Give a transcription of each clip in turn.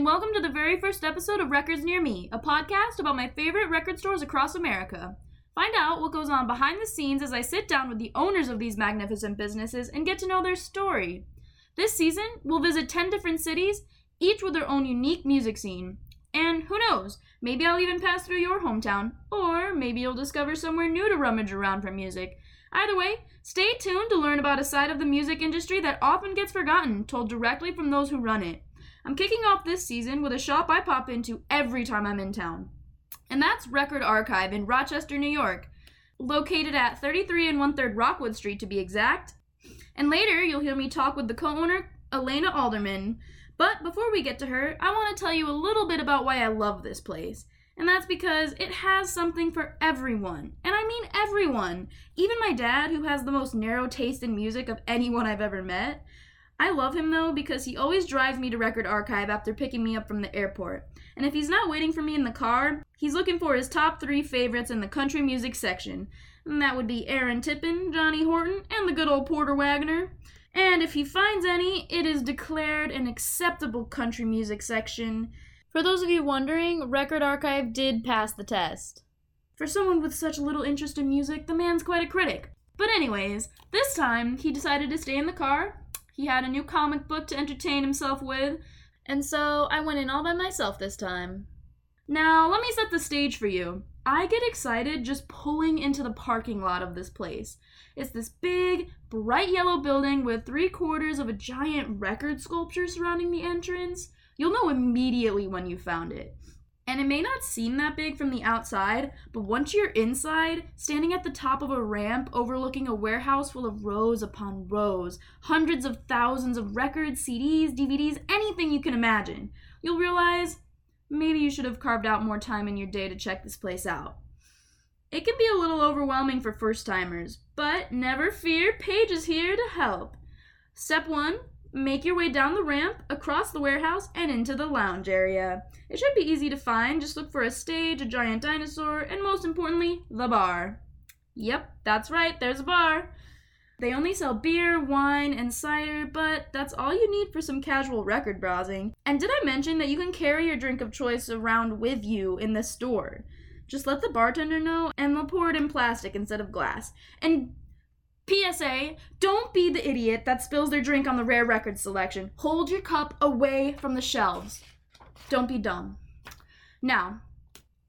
and welcome to the very first episode of Records Near Me, a podcast about my favorite record stores across America. Find out what goes on behind the scenes as I sit down with the owners of these magnificent businesses and get to know their story. This season, we'll visit 10 different cities, each with their own unique music scene. And who knows, maybe I'll even pass through your hometown, or maybe you'll discover somewhere new to rummage around for music. Either way, stay tuned to learn about a side of the music industry that often gets forgotten, told directly from those who run it. I'm kicking off this season with a shop I pop into every time I'm in town. And that's Record Archive in Rochester, New York, located at 33 and one third Rockwood Street to be exact. And later, you'll hear me talk with the co owner, Elena Alderman. But before we get to her, I want to tell you a little bit about why I love this place. And that's because it has something for everyone. And I mean everyone. Even my dad, who has the most narrow taste in music of anyone I've ever met. I love him though because he always drives me to Record Archive after picking me up from the airport. And if he's not waiting for me in the car, he's looking for his top three favorites in the country music section. And that would be Aaron Tippin, Johnny Horton, and the good old Porter Wagoner. And if he finds any, it is declared an acceptable country music section. For those of you wondering, Record Archive did pass the test. For someone with such little interest in music, the man's quite a critic. But, anyways, this time he decided to stay in the car. He had a new comic book to entertain himself with, and so I went in all by myself this time. Now, let me set the stage for you. I get excited just pulling into the parking lot of this place. It's this big, bright yellow building with three quarters of a giant record sculpture surrounding the entrance. You'll know immediately when you found it. And it may not seem that big from the outside, but once you're inside, standing at the top of a ramp overlooking a warehouse full of rows upon rows, hundreds of thousands of records, CDs, DVDs, anything you can imagine, you'll realize maybe you should have carved out more time in your day to check this place out. It can be a little overwhelming for first timers, but never fear, Paige is here to help. Step one Make your way down the ramp, across the warehouse, and into the lounge area. It should be easy to find. Just look for a stage, a giant dinosaur, and most importantly, the bar. Yep, that's right, there's a bar. They only sell beer, wine, and cider, but that's all you need for some casual record browsing. And did I mention that you can carry your drink of choice around with you in the store? Just let the bartender know, and they'll pour it in plastic instead of glass. And PSA, don't be the idiot that spills their drink on the rare record selection. Hold your cup away from the shelves. Don't be dumb. Now,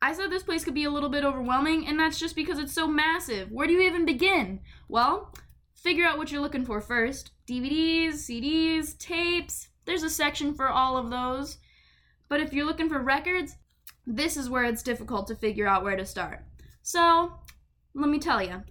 I said this place could be a little bit overwhelming, and that's just because it's so massive. Where do you even begin? Well, figure out what you're looking for first DVDs, CDs, tapes. There's a section for all of those. But if you're looking for records, this is where it's difficult to figure out where to start. So, let me tell you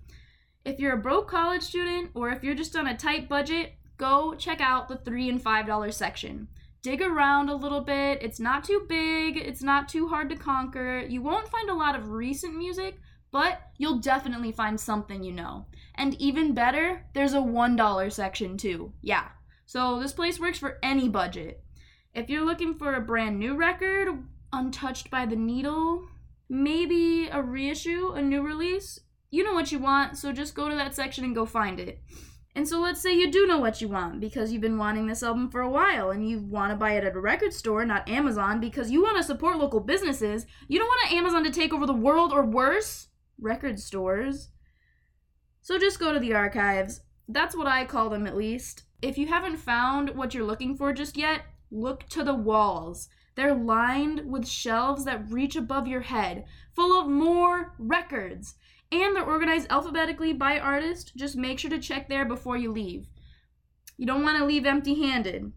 if you're a broke college student or if you're just on a tight budget, go check out the three and five dollar section. Dig around a little bit. It's not too big, it's not too hard to conquer. You won't find a lot of recent music, but you'll definitely find something you know. And even better, there's a $1 section too. Yeah. So this place works for any budget. If you're looking for a brand new record, untouched by the needle, maybe a reissue, a new release, you know what you want, so just go to that section and go find it. And so let's say you do know what you want because you've been wanting this album for a while and you want to buy it at a record store, not Amazon, because you want to support local businesses. You don't want Amazon to take over the world or worse, record stores. So just go to the archives. That's what I call them at least. If you haven't found what you're looking for just yet, look to the walls. They're lined with shelves that reach above your head, full of more records and they're organized alphabetically by artist. Just make sure to check there before you leave. You don't want to leave empty handed.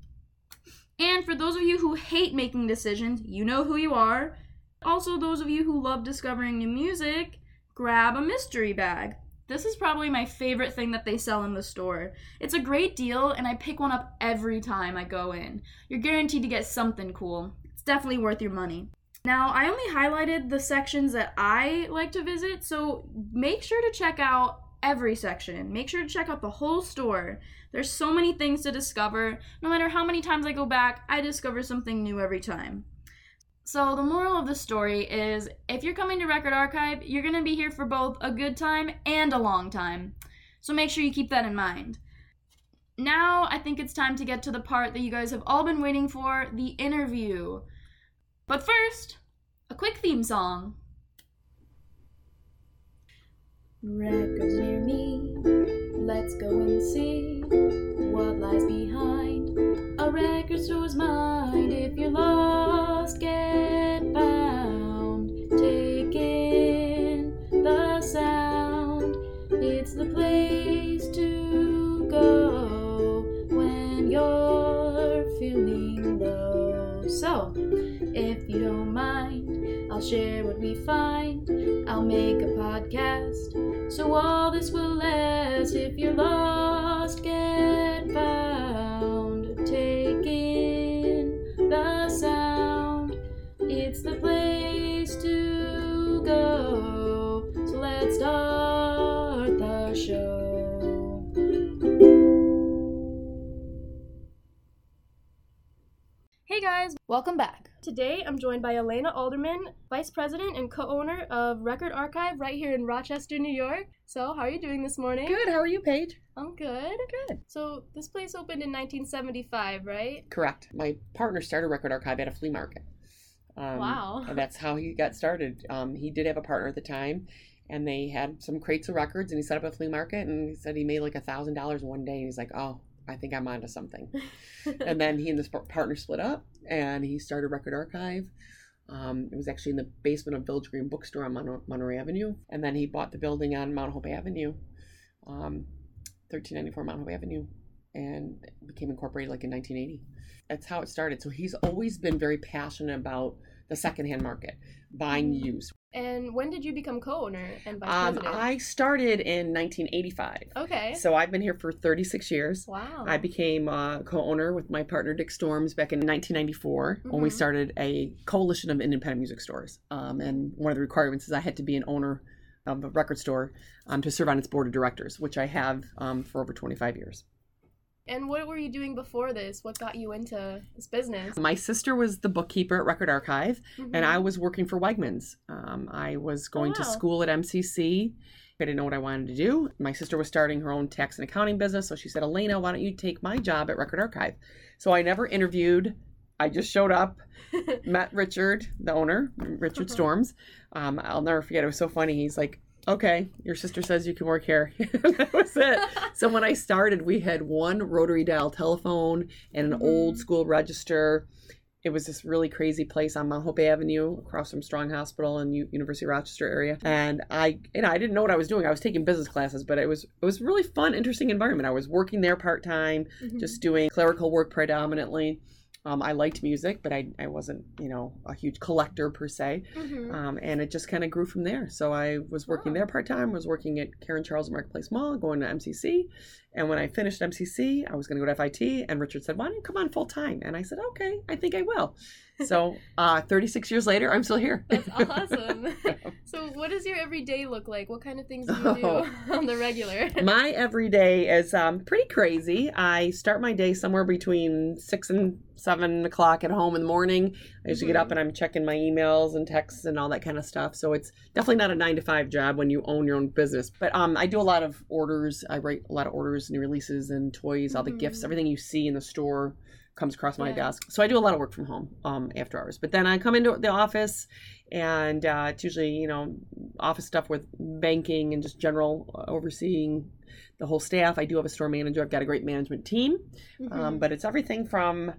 And for those of you who hate making decisions, you know who you are. Also, those of you who love discovering new music, grab a mystery bag. This is probably my favorite thing that they sell in the store. It's a great deal, and I pick one up every time I go in. You're guaranteed to get something cool. It's definitely worth your money. Now, I only highlighted the sections that I like to visit, so make sure to check out every section. Make sure to check out the whole store. There's so many things to discover. No matter how many times I go back, I discover something new every time. So, the moral of the story is if you're coming to Record Archive, you're going to be here for both a good time and a long time. So, make sure you keep that in mind. now I think it's time to get to the part that you guys have all been waiting for the interview. But first, a quick theme song. Records near me, let's go and see what lies behind a record store's mind. If you're lost, get found. Take in the sound, it's the place to go when you're feeling low. So, if you don't mind, I'll share what we find. I'll make a podcast, so all this will last. If you're lost, get found. Take in the sound. It's the place to go. So let's start the show. Hey guys, welcome back. Today I'm joined by Elena Alderman, Vice President and co owner of Record Archive right here in Rochester, New York. So, how are you doing this morning? Good. How are you, Paige? I'm good. Good. So, this place opened in 1975, right? Correct. My partner started Record Archive at a flea market. Um, Wow. And that's how he got started. Um, he did have a partner at the time, and they had some crates of records, and he set up a flea market, and he said he made like a thousand dollars one day. And he's like, "Oh, I think I'm onto something." and then he and this partner split up, and he started Record Archive. Um, it was actually in the basement of Village Green Bookstore on Mon- Monterey Avenue, and then he bought the building on Mount Hope Avenue, um, 1394 Mount Hope Avenue, and became incorporated like in 1980. That's how it started. So he's always been very passionate about the secondhand market, buying Mhm. used. And when did you become co owner and Vice Um, President? I started in 1985, okay. so I've been here for 36 years. wow. I became uh, co-owner with my partner Dick Storms back in 1994 when we Mhm. started a coalition of independent music stores. Um, and one of the requirements is I had to be an owner of a record store um, to serve on its board of directors, which I have um, for over 25 years. And what were you doing before this? What got you into this business? My sister was the bookkeeper at Record Archive, and Mhm. I was working for Wegmans. Um, I was going to wow. school at MCC. I didn't know what I wanted to do. My sister was starting her own tax and accounting business, so she said, Elena, why don't you take my job at Record Archive? So I never interviewed. I just showed up, met Richard, the owner, Richard Storms. Um, I'll never forget. It was so funny. He's like, "Okay, your sister says you can work here." that was it. So when I started, we had one rotary dial telephone and an old Mhm. school register. It was this really crazy place on Mount Hope Avenue, across from Strong Hospital in U- University of Rochester area. And I, you know, I didn't know what I was doing. I was taking business classes, but it was it was really fun, interesting environment. I was working there part time, Mhm. just doing clerical work predominantly. Um, I liked music, but I, I wasn't, you know, a huge collector per se. Mhm. Um, and it just kind of grew from there. So I was working Wow. there part time, was working at Karen Charles Marketplace Mall, going to MCC. And when I finished MCC, I was going to go to FIT. And Richard said, Why don't you come on full time? And I said, Okay, I think I will. So uh, 36 years later, I'm still here. That's awesome. so, what does your everyday look like? What kind of things do you do Oh. on the regular? my everyday is um, pretty crazy. I start my day somewhere between six and seven o'clock at home in the morning. I usually get Mhm. up and I'm checking my emails and texts and all that kind of stuff. So it's definitely not a nine to five job when you own your own business. But um, I do a lot of orders. I write a lot of orders, new releases and toys, all the gifts, Mhm. everything you see in the store comes across my Yeah. desk. So I do a lot of work from home um, after hours. But then I come into the office and uh, it's usually, you know, office stuff with banking and just general uh, overseeing the whole staff. I do have a store manager. I've got a great management team. Um, Mhm. but it's everything from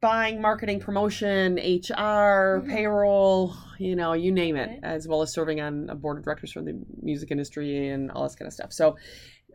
buying, marketing, promotion, HR, Mhm. payroll, you know, you name it, Okay. as well as serving on a board of directors for the music industry and all this kind of stuff. So,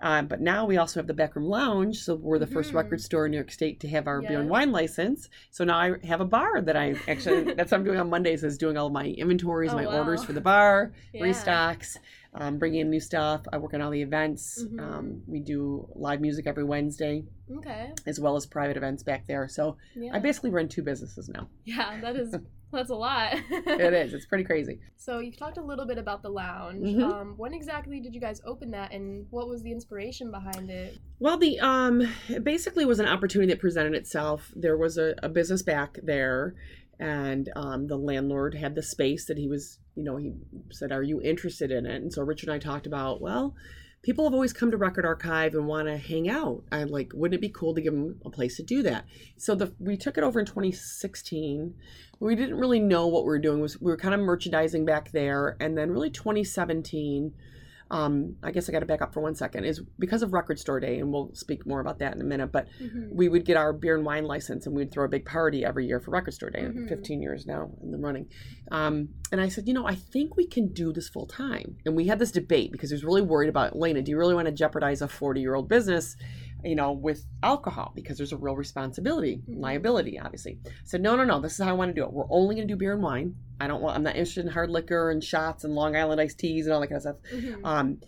um, but now we also have the Backroom Lounge. So we're the first Mhm. record store in New York State to have our beer and wine license. So now I have a bar that I actually, that's what I'm doing on Mondays is doing all my inventories, Oh, my wow. orders for the bar, Yeah. restocks, um, bringing in new stuff. I work on all the events. Mhm. Um, we do live music every Wednesday Okay. as well as private events back there. So Yeah. I basically run two businesses now. yeah, that is that's a lot. It is. It's pretty crazy. So you've talked a little bit about the lounge. Mhm. Um, when exactly did you guys open that, and what was the inspiration behind it? Well, the um, it basically was an opportunity that presented itself. There was a, a business back there, and um, the landlord had the space that he was, you know, he said, "Are you interested in it?" And so Richard and I talked about, well, people have always come to Record Archive and want to hang out. I'm like, wouldn't it be cool to give them a place to do that? So the we took it over in 2016. We didn't really know what we were doing. Was we were kind of merchandising back there, and then really 2017 um, I guess I got to back up for one second, is because of Record Store Day, and we'll speak more about that in a minute. But mm-hmm. we would get our beer and wine license, and we'd throw a big party every year for Record Store Day. Mm-hmm. 15 years now in the running. Um, and I said, you know, I think we can do this full time. And we had this debate because he was really worried about Lena. Do you really want to jeopardize a 40 year old business? You know, with alcohol because there's a real responsibility, mm-hmm. liability, obviously. So no, no, no, this is how I want to do it. We're only going to do beer and wine. I don't want, I'm not interested in hard liquor and shots and Long Island iced teas and all that kind of stuff. Mm-hmm. Um,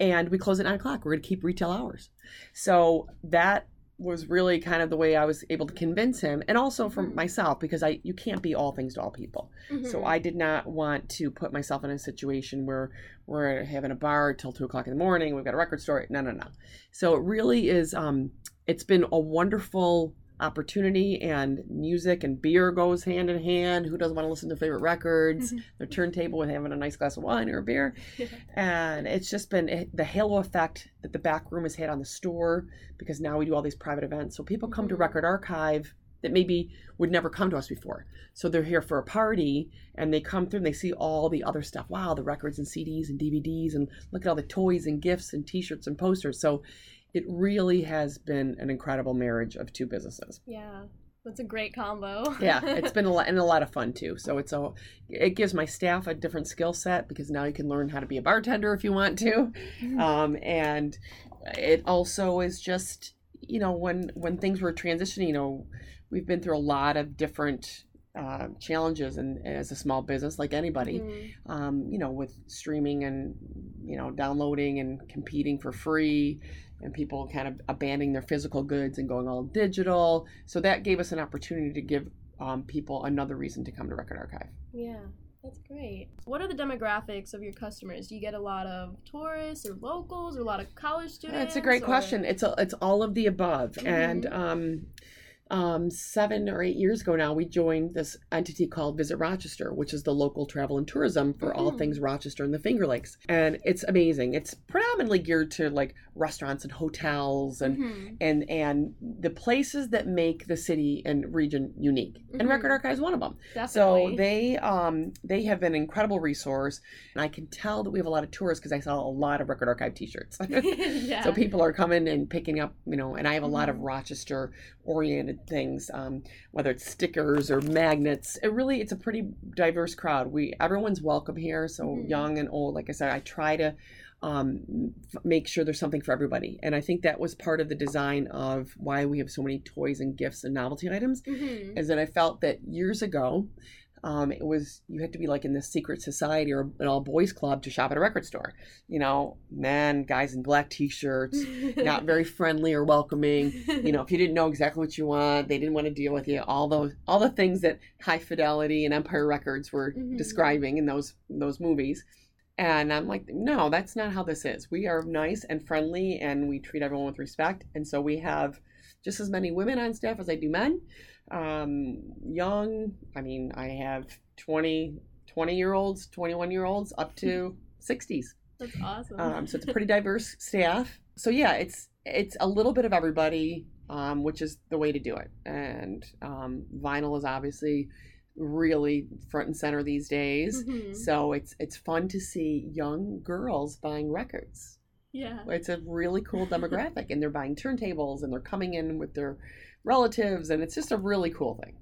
and we close at nine o'clock. We're going to keep retail hours. So that was really kind of the way I was able to convince him, and also for mm-hmm. myself because I you can't be all things to all people. Mm-hmm. So I did not want to put myself in a situation where we're having a bar till two o'clock in the morning. We've got a record store. No, no, no. So it really is. Um, it's been a wonderful opportunity and music and beer goes hand in hand. Who doesn't want to listen to favorite records? Mm-hmm. Their turntable with having a nice glass of wine or a beer. Yeah. And it's just been the halo effect that the back room has had on the store because now we do all these private events. So people come mm-hmm. to Record Archive that maybe would never come to us before. So they're here for a party and they come through and they see all the other stuff. Wow, the records and CDs and DVDs and look at all the toys and gifts and t-shirts and posters. So it really has been an incredible marriage of two businesses. Yeah. That's a great combo. yeah, it's been a lot and a lot of fun too. So it's a it gives my staff a different skill set because now you can learn how to be a bartender if you want to, um, and it also is just you know when when things were transitioning. You know, we've been through a lot of different uh, challenges and as a small business like anybody mm-hmm. um, you know with streaming and you know downloading and competing for free and people kind of abandoning their physical goods and going all digital. So that gave us an opportunity to give um, people another reason to come to Record Archive. Yeah. That's great. What are the demographics of your customers? Do you get a lot of tourists or locals or a lot of college students? That's a great or... question. It's a, it's all of the above. Mm-hmm. And um, um, seven or eight years ago now, we joined this entity called Visit Rochester, which is the local travel and tourism for mm-hmm. all things Rochester and the Finger Lakes. And it's amazing. It's predominantly geared to like restaurants and hotels and mm-hmm. and and the places that make the city and region unique. Mm-hmm. And Record Archive is one of them. Definitely. So they um they have been an incredible resource, and I can tell that we have a lot of tourists because I saw a lot of Record Archive T-shirts. yeah. So people are coming and picking up, you know, and I have a lot of mm-hmm. Rochester oriented things, um, whether it's stickers or magnets. It really it's a pretty diverse crowd. We everyone's welcome here, so mm-hmm. young and old. Like I said, I try to um, f- make sure there's something for everybody. And I think that was part of the design of why we have so many toys and gifts and novelty items. Mm-hmm. Is that I felt that years ago um, it was you had to be like in this secret society or an all boys club to shop at a record store. You know, men, guys in black t-shirts, not very friendly or welcoming. You know, if you didn't know exactly what you want, they didn't want to deal with you. All those, all the things that High Fidelity and Empire Records were mm-hmm. describing in those in those movies. And I'm like, no, that's not how this is. We are nice and friendly, and we treat everyone with respect. And so we have just as many women on staff as I do men um, young. I mean, I have 20, 20 year olds, 21 year olds, up to 60s. That's awesome. Um, so it's a pretty diverse staff. So yeah, it's it's a little bit of everybody, um, which is the way to do it. And um, vinyl is obviously really front and center these days. Mm-hmm. So it's it's fun to see young girls buying records. Yeah. It's a really cool demographic and they're buying turntables and they're coming in with their relatives, and it's just a really cool thing.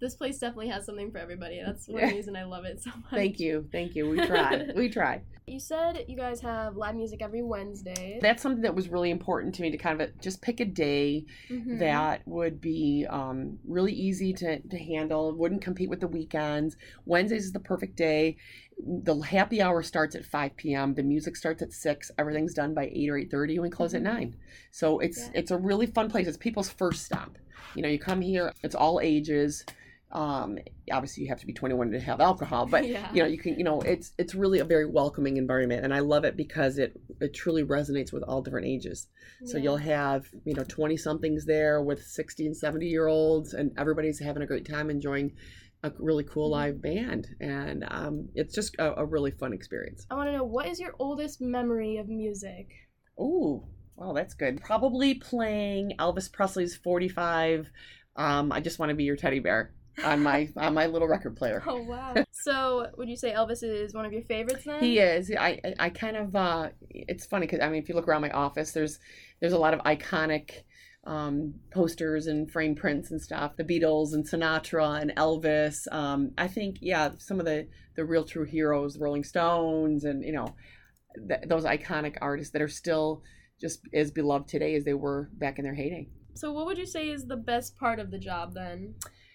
This place definitely has something for everybody. That's one reason I love it so much. Thank you, thank you. We try, we try. You said you guys have live music every Wednesday. That's something that was really important to me to kind of just pick a day mm-hmm. that would be um, really easy to, to handle, wouldn't compete with the weekends. Wednesdays is the perfect day. The happy hour starts at 5 p.m. The music starts at 6. Everything's done by 8 or 8.30 and we close mm-hmm. at 9. So it's yeah. it's a really fun place. It's people's first stop. You know, you come here, it's all ages um obviously you have to be 21 to have alcohol but yeah. you know you can you know it's it's really a very welcoming environment and i love it because it it truly resonates with all different ages yeah. so you'll have you know 20 somethings there with 60 and 70 year olds and everybody's having a great time enjoying a really cool mm-hmm. live band and um, it's just a, a really fun experience i want to know what is your oldest memory of music Oh, well, that's good. Probably playing Elvis Presley's 45. Um, I just want to be your teddy bear on my on my little record player. Oh wow! so would you say Elvis is one of your favorites then? He is. I I- I kind of. Uh, it's funny because I mean, if you look around my office, there's there's a lot of iconic um, posters and frame prints and stuff. The Beatles and Sinatra and Elvis. Um, I think yeah, some of the the real true heroes, Rolling Stones, and you know th- those iconic artists that are still just as beloved today as they were back in their heyday. So what would you say is the best part of the job then?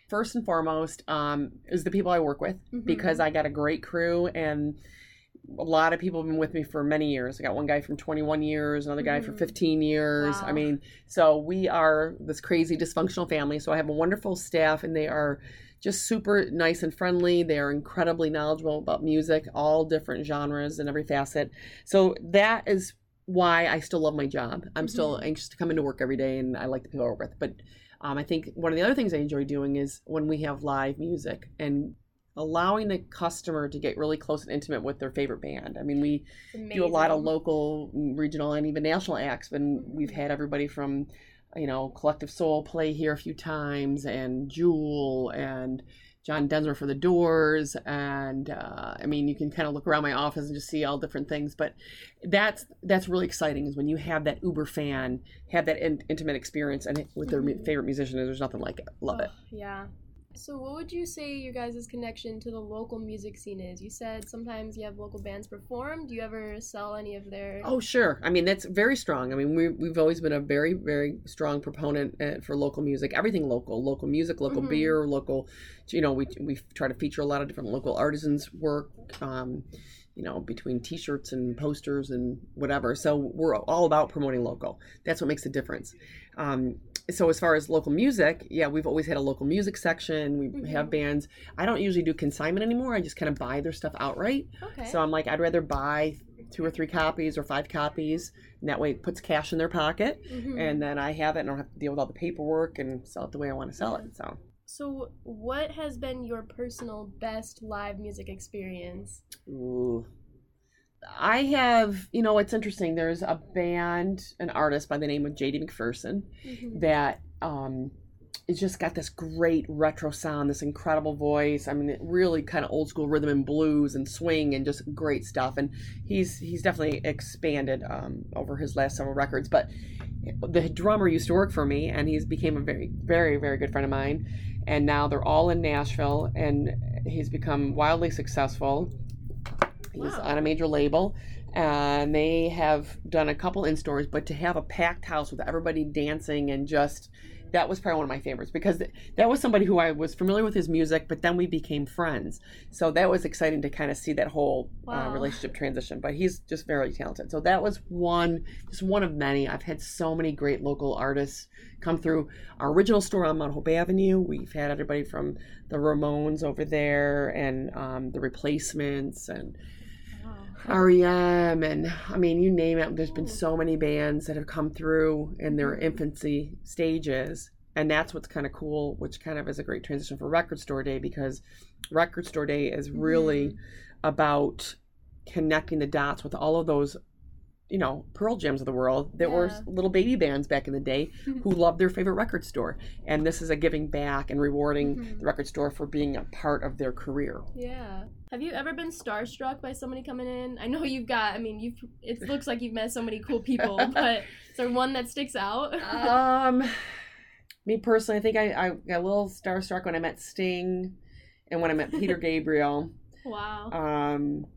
First and foremost um, is the people I work with Mhm. because I got a great crew and a lot of people have been with me for many years. I got one guy from 21 years, another guy for Mhm. 15 years. Wow. I mean, so we are this crazy dysfunctional family. So I have a wonderful staff and they are just super nice and friendly. They are incredibly knowledgeable about music, all different genres and every facet. So that is why I still love my job. I'm still Mhm. anxious to come into work every day and I like the people I work with. But um, I think one of the other things I enjoy doing is when we have live music and allowing the customer to get really close and intimate with their favorite band. I mean, we do a lot of local, mm, regional, and even national acts. And we've Mhm. had everybody from, you know, Collective Soul play here a few times, and Jewel, and John Densmore for the Doors, and uh, I mean, you can kind of look around my office and just see all different things. But that's that's really exciting is when you have that Uber fan have that in- intimate experience and with their Mhm. favorite musician. There's nothing like it. Love it. Oh, yeah. So what would you say your guys' connection to the local music scene is? You said sometimes you have local bands perform. Do you ever sell any of their Oh, sure. I mean, that's very strong. I mean, we, we've always been a very, very strong proponent uh, for local music. Everything local, local music, local Mhm. beer, local. You know, we we try to feature a lot of different local artisans' work. Um, you know, between T-shirts and posters and whatever. So we're all about promoting local. That's what makes a difference. Um, so as far as local music, yeah, we've always had a local music section. We have Mhm. bands. I don't usually do consignment anymore. I just kind of buy their stuff outright. Okay. So I'm like, I'd rather buy two or three copies or five copies, and that way it puts cash in their pocket, Mhm. and then I have it, and I don't have to deal with all the paperwork and sell it the way I want to sell it. So, So what has been your personal best live music experience? ooh. I have, you know, it's interesting. There's a band, an artist by the name of JD McPherson Mhm. that um, it's just got this great retro sound, this incredible voice. I mean, it really kind of old school rhythm and blues and swing and just great stuff. And he's he's definitely expanded um, over his last several records. But the drummer used to work for me, and he's became a very very very good friend of mine. And now they're all in Nashville, and he's become wildly successful. He's Wow. on a major label and they have done a couple in stores but to have a packed house with everybody dancing and just that was probably one of my favorites because th- that was somebody who I was familiar with his music but then we became friends so that was exciting to kind of see that whole uh, relationship transition but he's just very talented so that was one just one of many I've had so many great local artists come through our original store on Mount Hope Avenue we've had everybody from the Ramones over there and um, the replacements and Wow. REM and I mean you name it there's been so many bands that have come through in their Mhm. infancy stages and that's what's kind of cool which kind of is a great transition for record store day because record store day is really about connecting the dots with all of those you know Pearl Jams of the world that were little baby bands back in the day who loved their favorite record store and this is a giving back and rewarding Mhm. the record store for being a part of their career Yeah. Have you ever been starstruck by somebody coming in? I know you've got. I mean, you've. It looks like you've met so many cool people, but is there one that sticks out? um, me personally, I think I, I got a little starstruck when I met Sting, and when I met Peter Gabriel. wow. Um,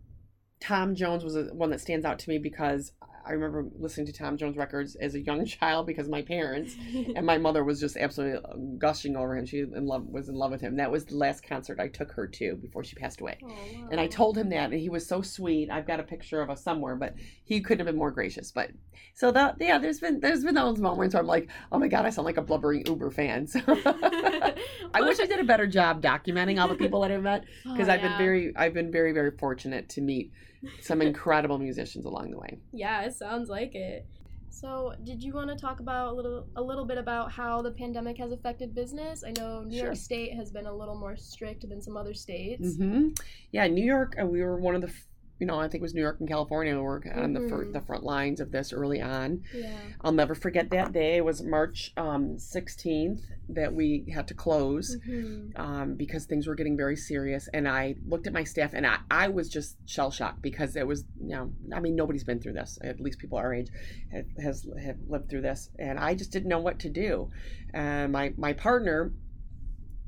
Tom Jones was a, one that stands out to me because I remember listening to Tom Jones records as a young child because my parents, and my mother was just absolutely uh, gushing over him. She in love was in love with him. That was the last concert I took her to before she passed away. Oh, wow. And I told him that, and he was so sweet. I've got a picture of us somewhere, but he couldn't have been more gracious. But so that yeah, there's been there's been those moments where I'm like, oh my god, I sound like a blubbering Uber fan. So I wish I did a better job documenting all the people that I've met because Oh, I've been very I've been very very fortunate to meet some incredible musicians along the way. Yeah, it sounds like it. So, did you want to talk about a little a little bit about how the pandemic has affected business? I know New Sure. York State has been a little more strict than some other states. hmm Yeah, New York. Uh, we were one of the you know, I think it was New York and California were on the fir- the front lines of this early on. Yeah. I'll never forget that day. It was March um, 16th that we had to close Mhm. um, because things were getting very serious. And I looked at my staff and I, I was just shell shocked because it was, you know, I mean, nobody's been through this. At least people our age have, has have lived through this. And I just didn't know what to do. And my, my partner,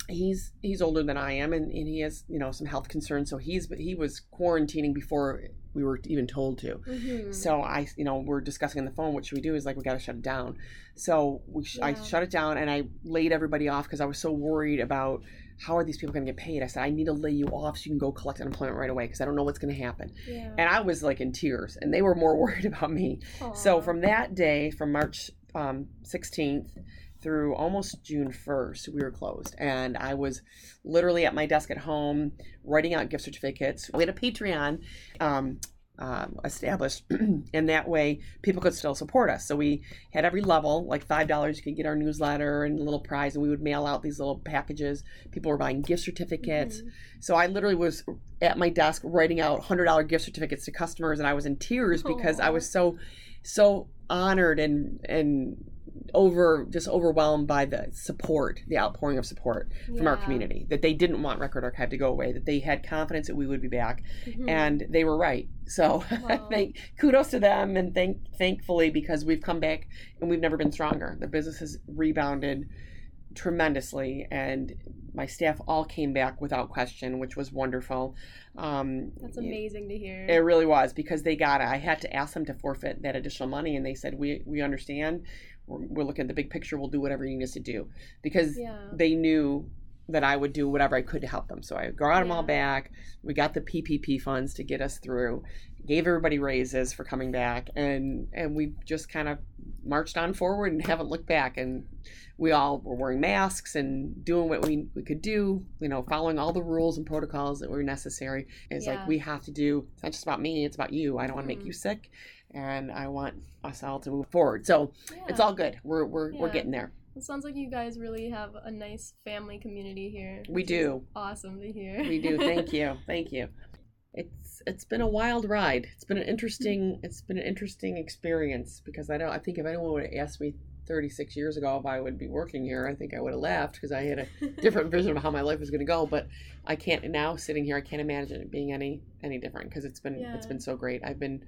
he's he's older than I am and, and he has, you know, some health concerns. So he's but he was quarantining before we were even told to. Mhm. So I, you know, we're discussing on the phone. What should we do? Is like we got to shut it down. So we, sh- I shut it down, and I laid everybody off because I was so worried about how are these people going to get paid. I said I need to lay you off so you can go collect unemployment right away because I don't know what's going to happen. yeah. And I was like in tears, and they were more worried about me. So from that day, from March um, 16th through almost June 1st, we were closed. And I was literally at my desk at home writing out gift certificates. We had a Patreon um, um, established, and that way people could still support us. So we had every level, like $5, you could get our newsletter and a little prize, and we would mail out these little packages. People were buying gift certificates. Mhm. So I literally was at my desk writing out hundred dollar gift certificates to customers, and I was in tears because I was so so honored and and over just overwhelmed by the support, the outpouring of support from our community. That they didn't want Record Archive to go away. That they had confidence that we would be back, Mhm. and they were right. So Wow. thank kudos to them, and thank thankfully because we've come back and we've never been stronger. The business has rebounded tremendously, and my staff all came back without question, which was wonderful. Um, That's amazing to hear. It really was because they got it. I had to ask them to forfeit that additional money, and they said, "We we understand. We're, we're looking at the big picture. We'll do whatever you need us to do," because yeah. they knew that I would do whatever I could to help them. So I got them all back. We got the PPP funds to get us through. Gave everybody raises for coming back, and and we just kind of marched on forward and haven't looked back. And we all were wearing masks and doing what we, we could do. You know, following all the rules and protocols that were necessary. It's Yeah. like we have to do. It's not just about me. It's about you. I don't want to make mm-hmm. you sick, and I want us all to move forward. So it's all good. We're we're we're getting there. It sounds like you guys really have a nice family community here. We do. Awesome to hear. We do. Thank you. Thank you. It's it's been a wild ride. It's been an interesting it's been an interesting experience because I don't I think if anyone would have asked me 36 years ago if I would be working here, I think I would have laughed because I had a different vision of how my life was going to go, but I can't now sitting here I can't imagine it being any any different because it's been it's Yeah. been so great. I've been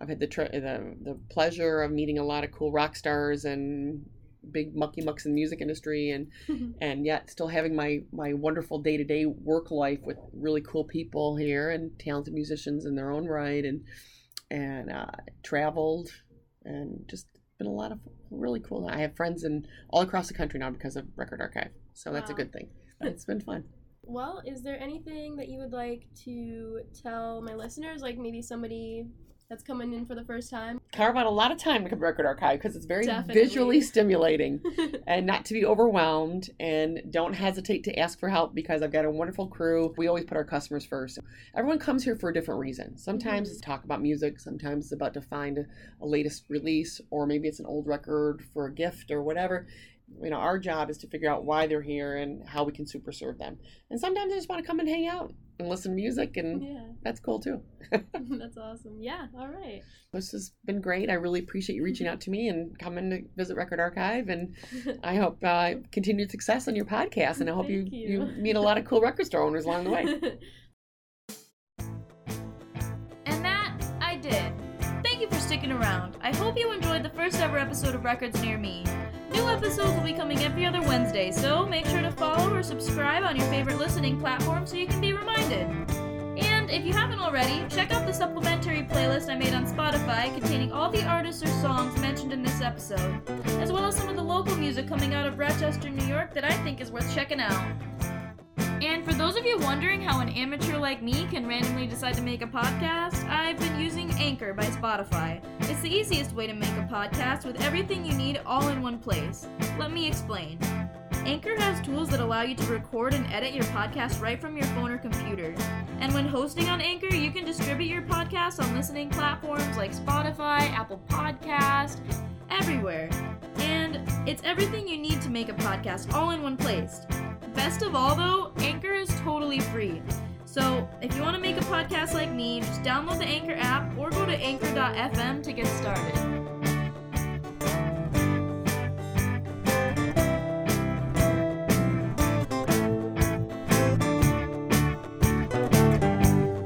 I've had the tre- the the pleasure of meeting a lot of cool rock stars and big mucky mucks in the music industry and and yet still having my my wonderful day-to-day work life with really cool people here and talented musicians in their own right and and uh, traveled and just been a lot of really cool i have friends in all across the country now because of record archive so that's a good thing it's been fun Well, is there anything that you would like to tell my listeners? Like maybe somebody that's coming in for the first time? carve out a lot of time to record archive because it's very Definitely. visually stimulating and not to be overwhelmed and don't hesitate to ask for help because I've got a wonderful crew. We always put our customers first. Everyone comes here for a different reason. Sometimes Mhm. it's talk about music, sometimes it's about to find a, a latest release or maybe it's an old record for a gift or whatever. You know, our job is to figure out why they're here and how we can super serve them. And sometimes they just want to come and hang out and listen to music and yeah, that's cool too. that's awesome. Yeah, all right. This has been great. I really appreciate you reaching out to me and coming to visit Record Archive and I hope uh, continued success on your podcast, and I hope you, you. you. meet a lot of cool record store owners along the way. And that I did. Thank you for sticking around. I hope you enjoyed the first ever episode of Records Near Me. New episodes will be coming every other Wednesday, so make sure to follow or subscribe on your favorite listening platform so you can be reminded. And if you haven't already, check out the supplementary playlist I made on Spotify containing all the artists or songs mentioned in this episode, as well as some of the local music coming out of Rochester, New York that I think is worth checking out. And for those of you wondering how an amateur like me can randomly decide to make a podcast, I've been using Anchor by Spotify. It's the easiest way to make a podcast with everything you need all in one place. Let me explain. Anchor has tools that allow you to record and edit your podcast right from your phone or computer. And when hosting on Anchor, you can distribute your podcast on listening platforms like Spotify, Apple Podcast, everywhere. And it's everything you need to make a podcast all in one place. Best of all, though, Anchor is totally free. So if you want to make a podcast like me, just download the Anchor app or go to anchor.fm to get started.